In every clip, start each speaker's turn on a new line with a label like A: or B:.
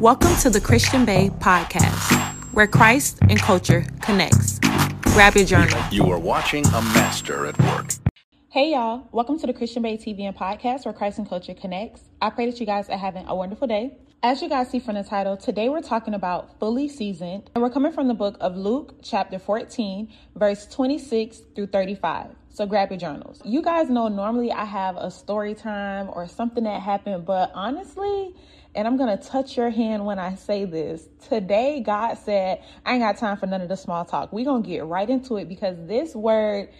A: Welcome to the Christian Bae podcast, where Christ and culture connects. Grab your journal.
B: You are watching a master at work.
A: Hey y'all, welcome to the Christian Bae TV and podcast where Christ and culture connects. I pray that you guys are having a wonderful day. As you guys see from the title, today we're talking about fully seasoned, and we're coming from the book of Luke, chapter 14, verse 26 through 35. So grab your journals. You guys know normally I have a story time or something that happened, but honestly, and I'm going to touch your hand when I say this. Today, God said, I ain't got time for none of the small talk. We're going to get right into it because this word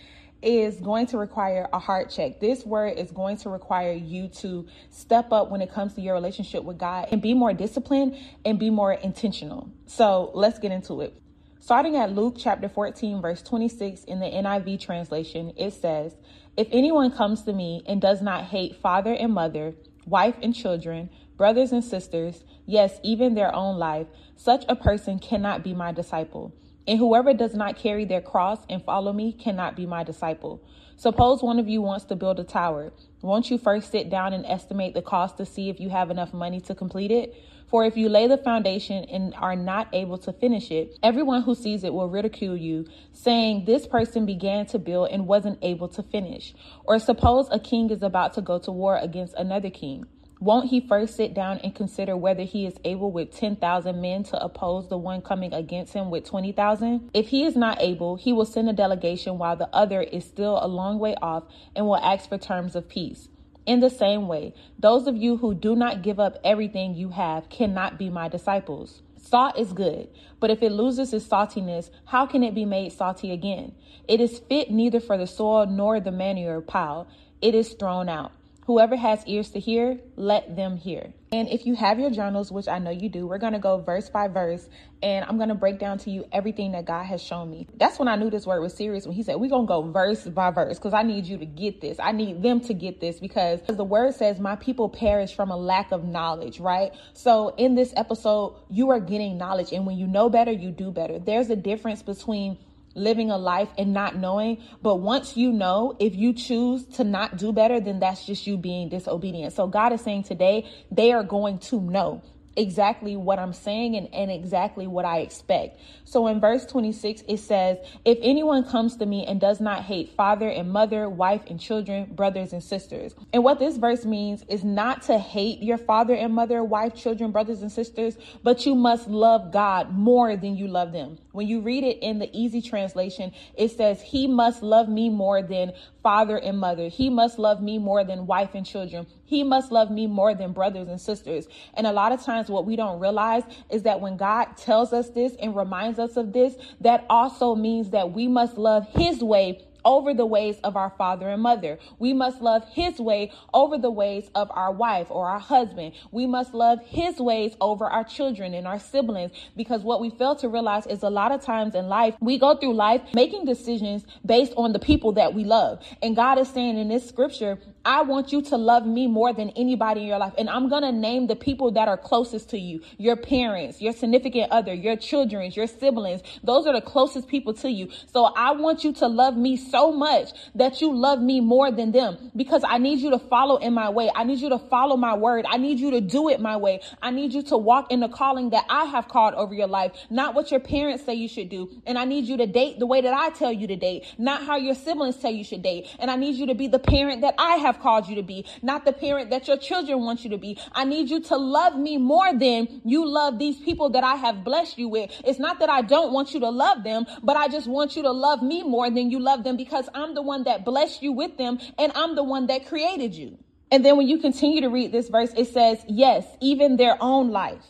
A: is going to require a heart check. This word is going to require you to step up when it comes to your relationship with God and be more disciplined and be more intentional. So let's get into it. Starting at Luke chapter 14, verse 26 in the NIV translation, it says, If anyone comes to me and does not hate father and mother, wife and children, brothers and sisters, yes, even their own life, such a person cannot be my disciple. And whoever does not carry their cross and follow me cannot be my disciple. Suppose one of you wants to build a tower. Won't you first sit down and estimate the cost to see if you have enough money to complete it? For if you lay the foundation and are not able to finish it, everyone who sees it will ridicule you, saying, This person began to build and wasn't able to finish. Or suppose a king is about to go to war against another king. Won't he first sit down and consider whether he is able with 10,000 men to oppose the one coming against him with 20,000? If he is not able, he will send a delegation while the other is still a long way off and will ask for terms of peace. In the same way, those of you who do not give up everything you have cannot be my disciples. Salt is good, but if it loses its saltiness, how can it be made salty again? It is fit neither for the soil nor the manure pile. It is thrown out. Whoever has ears to hear, let them hear. And if you have your journals, which I know you do, we're going to go verse by verse and I'm going to break down to you everything that God has shown me. That's when I knew this word was serious when he said, We're going to go verse by verse because I need you to get this. I need them to get this because the word says, My people perish from a lack of knowledge, right? So in this episode, you are getting knowledge. And when you know better, you do better. There's a difference between living a life and not knowing. But once you know, if you choose to not do better, then that's just you being disobedient. So God is saying today, they are going to know exactly what I'm saying and, and exactly what I expect. So in verse 26, it says, If anyone comes to me and does not hate father and mother, wife and children, brothers and sisters. And what this verse means is not to hate your father and mother, wife, children, brothers and sisters, but you must love God more than you love them. When you read it in the easy translation, it says, He must love me more than father and mother. He must love me more than wife and children. He must love me more than brothers and sisters. And a lot of times, what we don't realize is that when God tells us this and reminds us of this, that also means that we must love His way over the ways of our father and mother. We must love his way over the ways of our wife or our husband. We must love his ways over our children and our siblings because what we fail to realize is a lot of times in life, we go through life making decisions based on the people that we love. And God is saying in this scripture, I want you to love me more than anybody in your life. And I'm going to name the people that are closest to you your parents, your significant other, your children, your siblings. Those are the closest people to you. So I want you to love me so much that you love me more than them because I need you to follow in my way. I need you to follow my word. I need you to do it my way. I need you to walk in the calling that I have called over your life, not what your parents say you should do. And I need you to date the way that I tell you to date, not how your siblings tell you should date. And I need you to be the parent that I have called you to be, not the parent that your children want you to be. I need you to love me more than you love these people that I have blessed you with. It's not that I don't want you to love them, but I just want you to love me more than you love them because I'm the one that blessed you with them and I'm the one that created you. And then when you continue to read this verse, it says, yes, even their own life.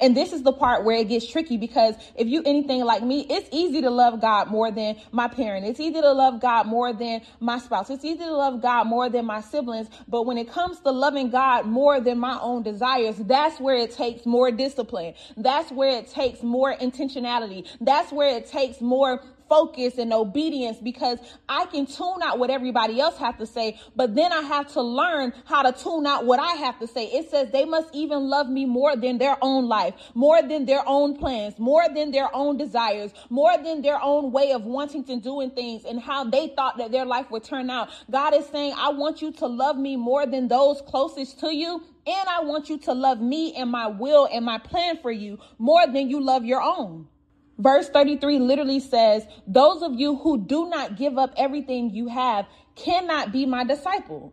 A: And this is the part where it gets tricky because if you anything like me, it's easy to love God more than my parent. It's easy to love God more than my spouse. It's easy to love God more than my siblings. But when it comes to loving God more than my own desires, that's where it takes more discipline. That's where it takes more intentionality. That's where it takes more focus and obedience because I can tune out what everybody else have to say, but then I have to learn how to tune out what I have to say. It says they must even love me more than their own life, more than their own plans, more than their own desires, more than their own way of wanting to doing things and how they thought that their life would turn out. God is saying, I want you to love me more than those closest to you. And I want you to love me and my will and my plan for you more than you love your own. Verse 33 literally says, Those of you who do not give up everything you have cannot be my disciple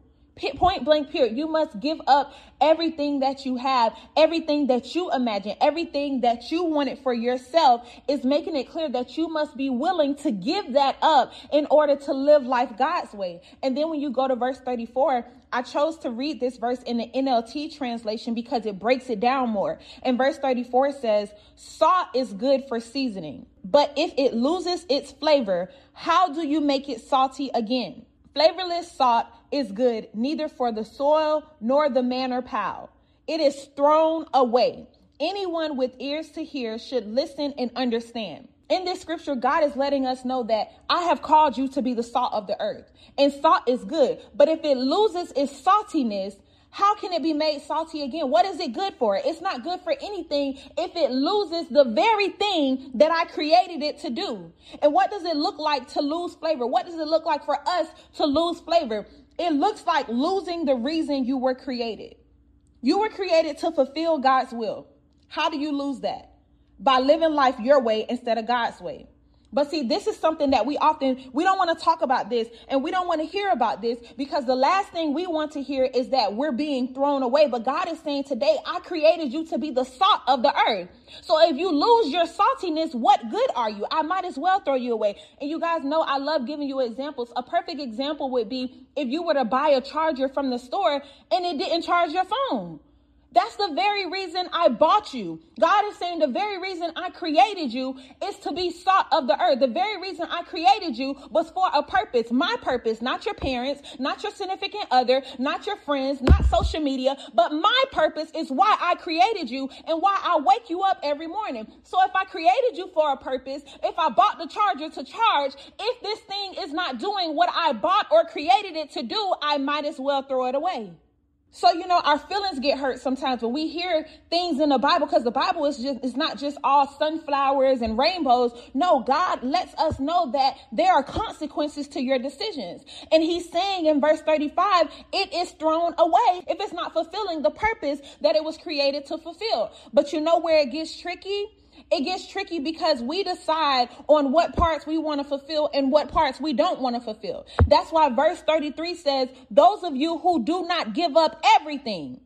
A: point blank period you must give up everything that you have everything that you imagine everything that you wanted for yourself is making it clear that you must be willing to give that up in order to live life god's way and then when you go to verse 34 I chose to read this verse in the NLT translation because it breaks it down more. And verse 34 says, Salt is good for seasoning, but if it loses its flavor, how do you make it salty again? Flavorless salt is good neither for the soil nor the man or plow. It is thrown away. Anyone with ears to hear should listen and understand. In this scripture, God is letting us know that I have called you to be the salt of the earth. And salt is good. But if it loses its saltiness, how can it be made salty again? What is it good for? It's not good for anything if it loses the very thing that I created it to do. And what does it look like to lose flavor? What does it look like for us to lose flavor? It looks like losing the reason you were created. You were created to fulfill God's will. How do you lose that? By living life your way instead of God's way. But see, this is something that we often, we don't want to talk about this and we don't want to hear about this because the last thing we want to hear is that we're being thrown away. But God is saying today, I created you to be the salt of the earth. So if you lose your saltiness, what good are you? I might as well throw you away. And you guys know I love giving you examples. A perfect example would be if you were to buy a charger from the store and it didn't charge your phone. That's the very reason I bought you. God is saying the very reason I created you is to be sought of the earth. The very reason I created you was for a purpose. My purpose, not your parents, not your significant other, not your friends, not social media, but my purpose is why I created you and why I wake you up every morning. So if I created you for a purpose, if I bought the charger to charge, if this thing is not doing what I bought or created it to do, I might as well throw it away. So, you know, our feelings get hurt sometimes when we hear things in the Bible because the Bible is just, it's not just all sunflowers and rainbows. No, God lets us know that there are consequences to your decisions. And he's saying in verse 35, it is thrown away if it's not fulfilling the purpose that it was created to fulfill. But you know where it gets tricky? It gets tricky because we decide on what parts we want to fulfill and what parts we don't want to fulfill. That's why verse 33 says, Those of you who do not give up everything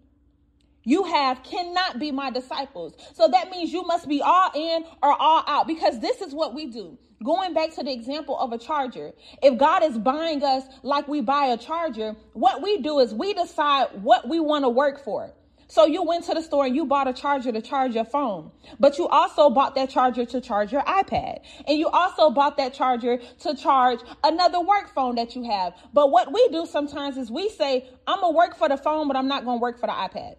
A: you have cannot be my disciples. So that means you must be all in or all out because this is what we do. Going back to the example of a charger, if God is buying us like we buy a charger, what we do is we decide what we want to work for. So you went to the store and you bought a charger to charge your phone, but you also bought that charger to charge your iPad. And you also bought that charger to charge another work phone that you have. But what we do sometimes is we say, I'm going to work for the phone, but I'm not going to work for the iPad.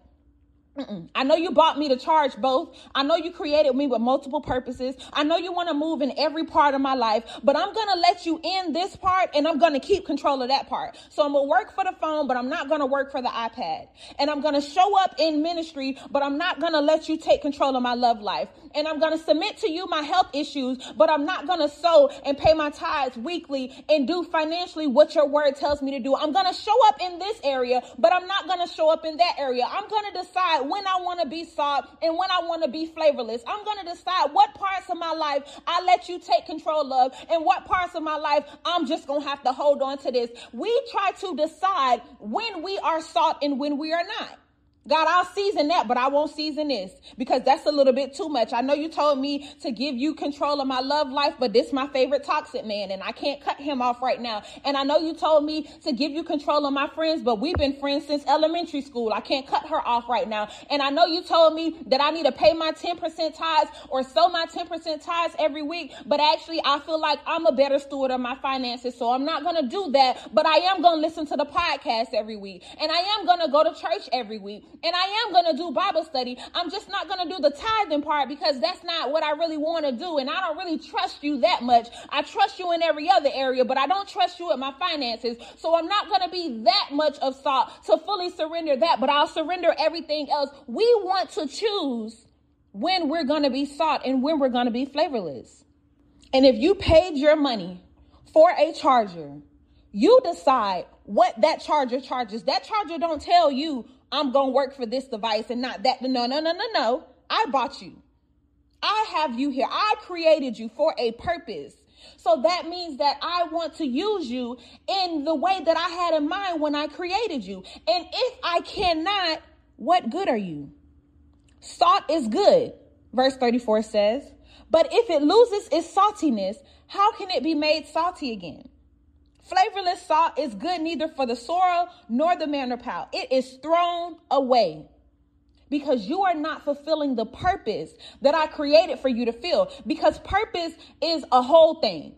A: Mm-mm. I know you bought me to charge both. I know you created me with multiple purposes. I know you want to move in every part of my life, but I'm going to let you in this part and I'm going to keep control of that part. So I'm going to work for the phone, but I'm not going to work for the iPad. And I'm going to show up in ministry, but I'm not going to let you take control of my love life. And I'm going to submit to you my health issues, but I'm not going to sow and pay my tithes weekly and do financially what your word tells me to do. I'm going to show up in this area, but I'm not going to show up in that area. I'm going to decide when I want to be salt and when I want to be flavorless. I'm going to decide what parts of my life I let you take control of and what parts of my life I'm just going to have to hold on to this. We try to decide when we are salt and when we are not. God, I'll season that, but I won't season this because that's a little bit too much. I know you told me to give you control of my love life, but this my favorite toxic man and I can't cut him off right now. And I know you told me to give you control of my friends, but we've been friends since elementary school. I can't cut her off right now. And I know you told me that I need to pay my 10% tithes or sow my 10% tithes every week, but actually I feel like I'm a better steward of my finances. So I'm not going to do that, but I am going to listen to the podcast every week and I am going to go to church every week and I am going to do Bible study. I'm just not going to do the tithing part because that's not what I really want to do. And I don't really trust you that much. I trust you in every other area, but I don't trust you with my finances. So I'm not going to be that much of salt to fully surrender that, but I'll surrender everything else. We want to choose when we're going to be salt and when we're going to be flavorless. And if you paid your money for a charger, you decide what that charger charges. That charger don't tell you I'm going to work for this device and not that. No, no, no, no, no. I bought you. I have you here. I created you for a purpose. So that means that I want to use you in the way that I had in mind when I created you. And if I cannot, what good are you? Salt is good, verse 34 says. But if it loses its saltiness, how can it be made salty again? Flavorless salt is good neither for the soil nor the manner pile. It is thrown away because you are not fulfilling the purpose that I created for you to fill. Because purpose is a whole thing.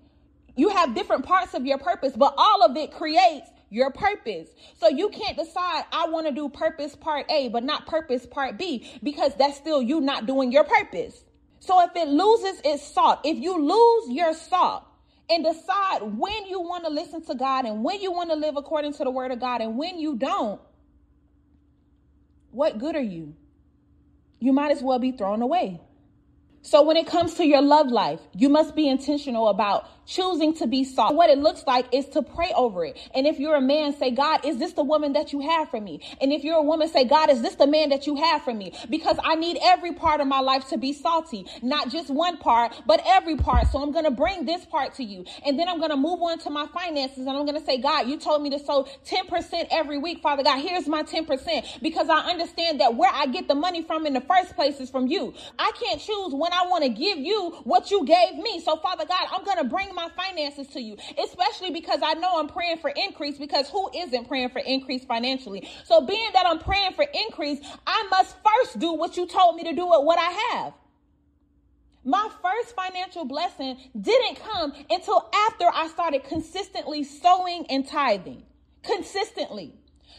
A: You have different parts of your purpose, but all of it creates your purpose. So you can't decide, I want to do purpose part A, but not purpose part B, because that's still you not doing your purpose. So if it loses its salt, if you lose your salt, and decide when you want to listen to God and when you want to live according to the word of God and when you don't, what good are you? You might as well be thrown away. So when it comes to your love life, you must be intentional about choosing to be salt. What it looks like is to pray over it. And if you're a man, say, God, is this the woman that you have for me? And if you're a woman, say, God, is this the man that you have for me? Because I need every part of my life to be salty, not just one part, but every part. So I'm going to bring this part to you. And then I'm going to move on to my finances and I'm going to say, God, you told me to sow 10% every week. Father God, here's my 10% because I understand that where I get the money from in the first place is from you. I can't choose when I want to give you what you gave me. So Father God, I'm going to bring my finances to you, especially because I know I'm praying for increase because who isn't praying for increase financially? So being that I'm praying for increase, I must first do what you told me to do with what I have. My first financial blessing didn't come until after I started consistently sowing and tithing. Consistently.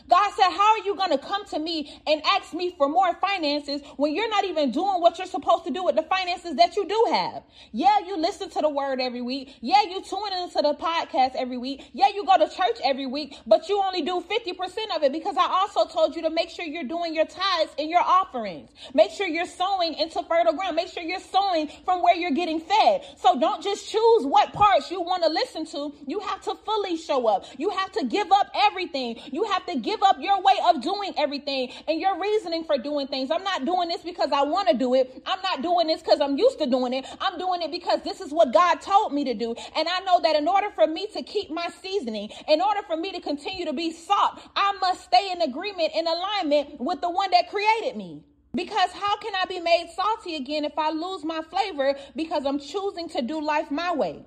A: God said, How are you going to come to me and ask me for more finances when you're not even doing what you're supposed to do with the finances that you do have? Yeah, you listen to the word every week. Yeah, you tune into the podcast every week. Yeah, you go to church every week, but you only do 50% of it because I also told you to make sure you're doing your tithes and your offerings. Make sure you're sowing into fertile ground. Make sure you're sowing from where you're getting fed. So don't just choose what parts you want to listen to. You have to fully show up. You have to give up everything. You have to give up your way of doing everything and your reasoning for doing things. I'm not doing this because I want to do it. I'm not doing this because I'm used to doing it. I'm doing it because this is what God told me to do. And I know that in order for me to keep my seasoning, in order for me to continue to be salt, I must stay in agreement, in alignment with the one that created me. Because how can I be made salty again if I lose my flavor because I'm choosing to do life my way?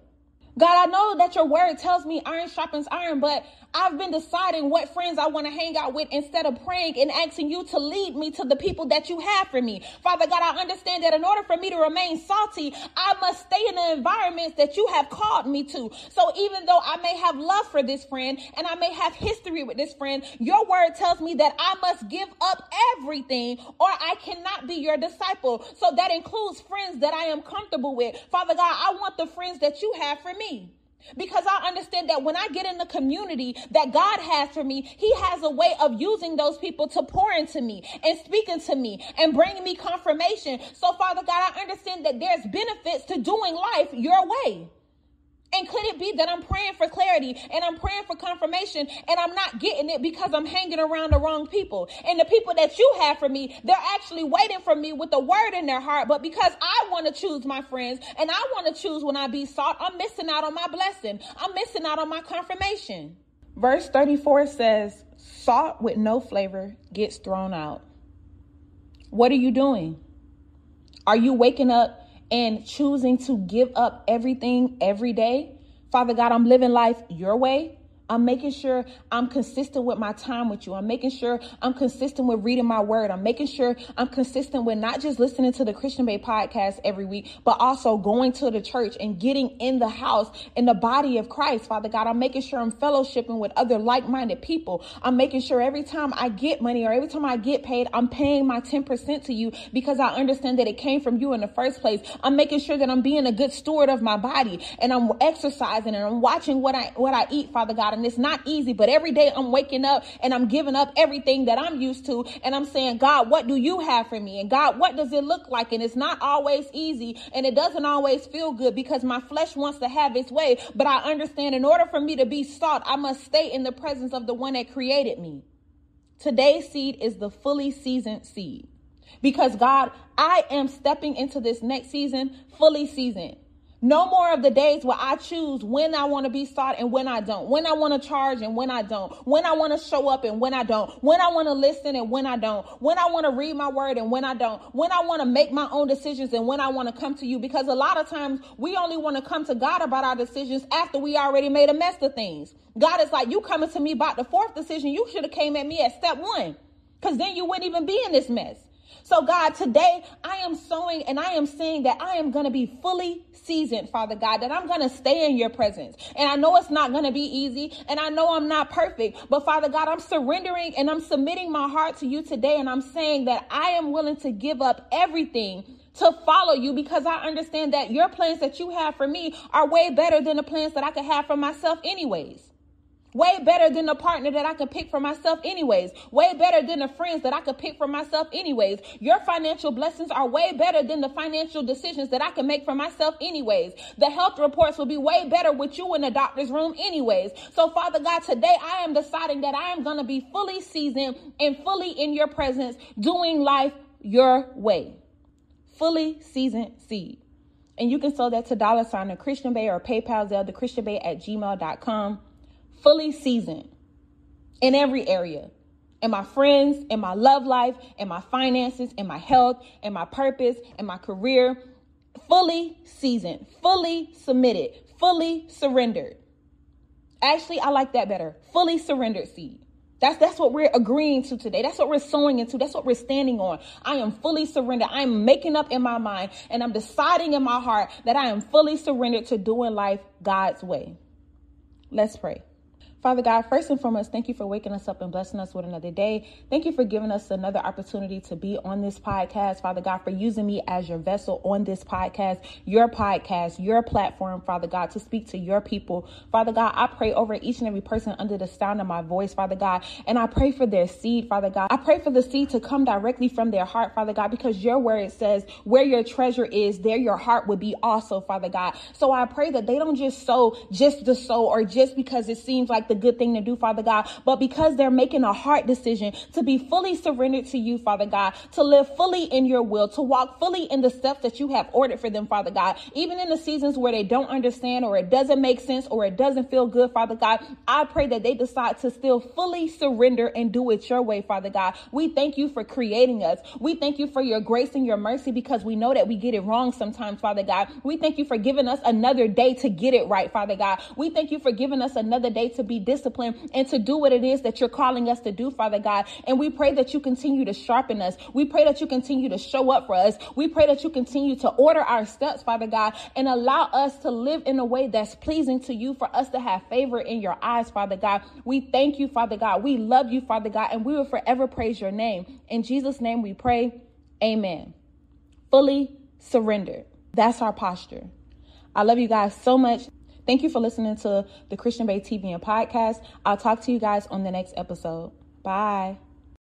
A: God, I know that your word tells me iron sharpens iron, but I've been deciding what friends I want to hang out with instead of praying and asking you to lead me to the people that you have for me. Father God, I understand that in order for me to remain salty, I must stay in the environments that you have called me to. So even though I may have love for this friend and I may have history with this friend, your word tells me that I must give up everything or I cannot be your disciple. So that includes friends that I am comfortable with. Father God, I want the friends that you have for me. Because I understand that when I get in the community that God has for me, He has a way of using those people to pour into me and speaking to me and bringing me confirmation. So, Father God, I understand that there's benefits to doing life your way. And could it be that I'm praying for clarity and I'm praying for confirmation and I'm not getting it because I'm hanging around the wrong people? And the people that you have for me, they're actually waiting for me with a word in their heart. But because I want to choose my friends and I want to choose when I be sought, I'm missing out on my blessing. I'm missing out on my confirmation. Verse 34 says, Salt with no flavor gets thrown out. What are you doing? Are you waking up and choosing to give up everything every day. Father God, I'm living life your way. I'm making sure I'm consistent with my time with you. I'm making sure I'm consistent with reading my word. I'm making sure I'm consistent with not just listening to the Christian Bae podcast every week, but also going to the church and getting in the house in the body of Christ, Father God. I'm making sure I'm fellowshipping with other like minded people. I'm making sure every time I get money or every time I get paid, I'm paying my 10% to you because I understand that it came from you in the first place. I'm making sure that I'm being a good steward of my body and I'm exercising and I'm watching what I, what I eat, Father God and it's not easy, but every day I'm waking up and I'm giving up everything that I'm used to. And I'm saying, God, what do you have for me? And God, what does it look like? And it's not always easy and it doesn't always feel good because my flesh wants to have its way. But I understand in order for me to be sought, I must stay in the presence of the one that created me. Today's seed is the fully seasoned seed. Because God, I am stepping into this next season fully seasoned. No more of the days where I choose when I want to be sought and when I don't, when I want to charge and when I don't, when I want to show up and when I don't, when I want to listen and when I don't, when I want to read my word and when I don't, when I want to make my own decisions and when I want to come to you. Because a lot of times we only want to come to God about our decisions after we already made a mess of things. God is like, you coming to me about the fourth decision, you should have came at me at step one. Because then you wouldn't even be in this mess. So, God, today I am sowing and I am saying that I am going to be fully seasoned, Father God, that I'm going to stay in your presence. And I know it's not going to be easy and I know I'm not perfect, but Father God, I'm surrendering and I'm submitting my heart to you today. And I'm saying that I am willing to give up everything to follow you because I understand that your plans that you have for me are way better than the plans that I could have for myself, anyways. Way better than the partner that I could pick for myself, anyways. Way better than the friends that I could pick for myself, anyways. Your financial blessings are way better than the financial decisions that I can make for myself, anyways. The health reports will be way better with you in the doctor's room, anyways. So, Father God, today I am deciding that I am going to be fully seasoned and fully in your presence, doing life your way. Fully seasoned seed. And you can sell that to dollar sign the Christian Bae or PayPal the Christian Bae at gmail.com fully seasoned in every area in my friends, in my love life, in my finances, in my health, in my purpose, in my career. Fully seasoned, fully submitted, fully surrendered. Actually, I like that better. Fully surrendered seed. That's that's what we're agreeing to today. That's what we're sowing into. That's what we're standing on. I am fully surrendered. I am making up in my mind and I'm deciding in my heart that I am fully surrendered to doing life God's way. Let's pray. Father God, first and foremost, thank you for waking us up and blessing us with another day. Thank you for giving us another opportunity to be on this podcast, Father God, for using me as your vessel on this podcast, your podcast, your platform, Father God, to speak to your people. Father God, I pray over each and every person under the sound of my voice, Father God, and I pray for their seed, Father God. I pray for the seed to come directly from their heart, Father God, because your word says, where your treasure is, there your heart would be also, Father God. So I pray that they don't just sow just the sow or just because it seems like the good thing to do, Father God, but because they're making a heart decision to be fully surrendered to you, Father God, to live fully in your will, to walk fully in the steps that you have ordered for them, Father God, even in the seasons where they don't understand or it doesn't make sense or it doesn't feel good, Father God, I pray that they decide to still fully surrender and do it your way, Father God. We thank you for creating us. We thank you for your grace and your mercy because we know that we get it wrong sometimes, Father God. We thank you for giving us another day to get it right, Father God. We thank you for giving us another day to be discipline and to do what it is that you're calling us to do, Father God. And we pray that you continue to sharpen us. We pray that you continue to show up for us. We pray that you continue to order our steps, Father God, and allow us to live in a way that's pleasing to you for us to have favor in your eyes, Father God. We thank you, Father God. We love you, Father God, and we will forever praise your name. In Jesus' name we pray. Amen. Fully surrendered. That's our posture. I love you guys so much. Thank you for listening to the Christian Bae TV and podcast. I'll talk to you guys on the next episode. Bye.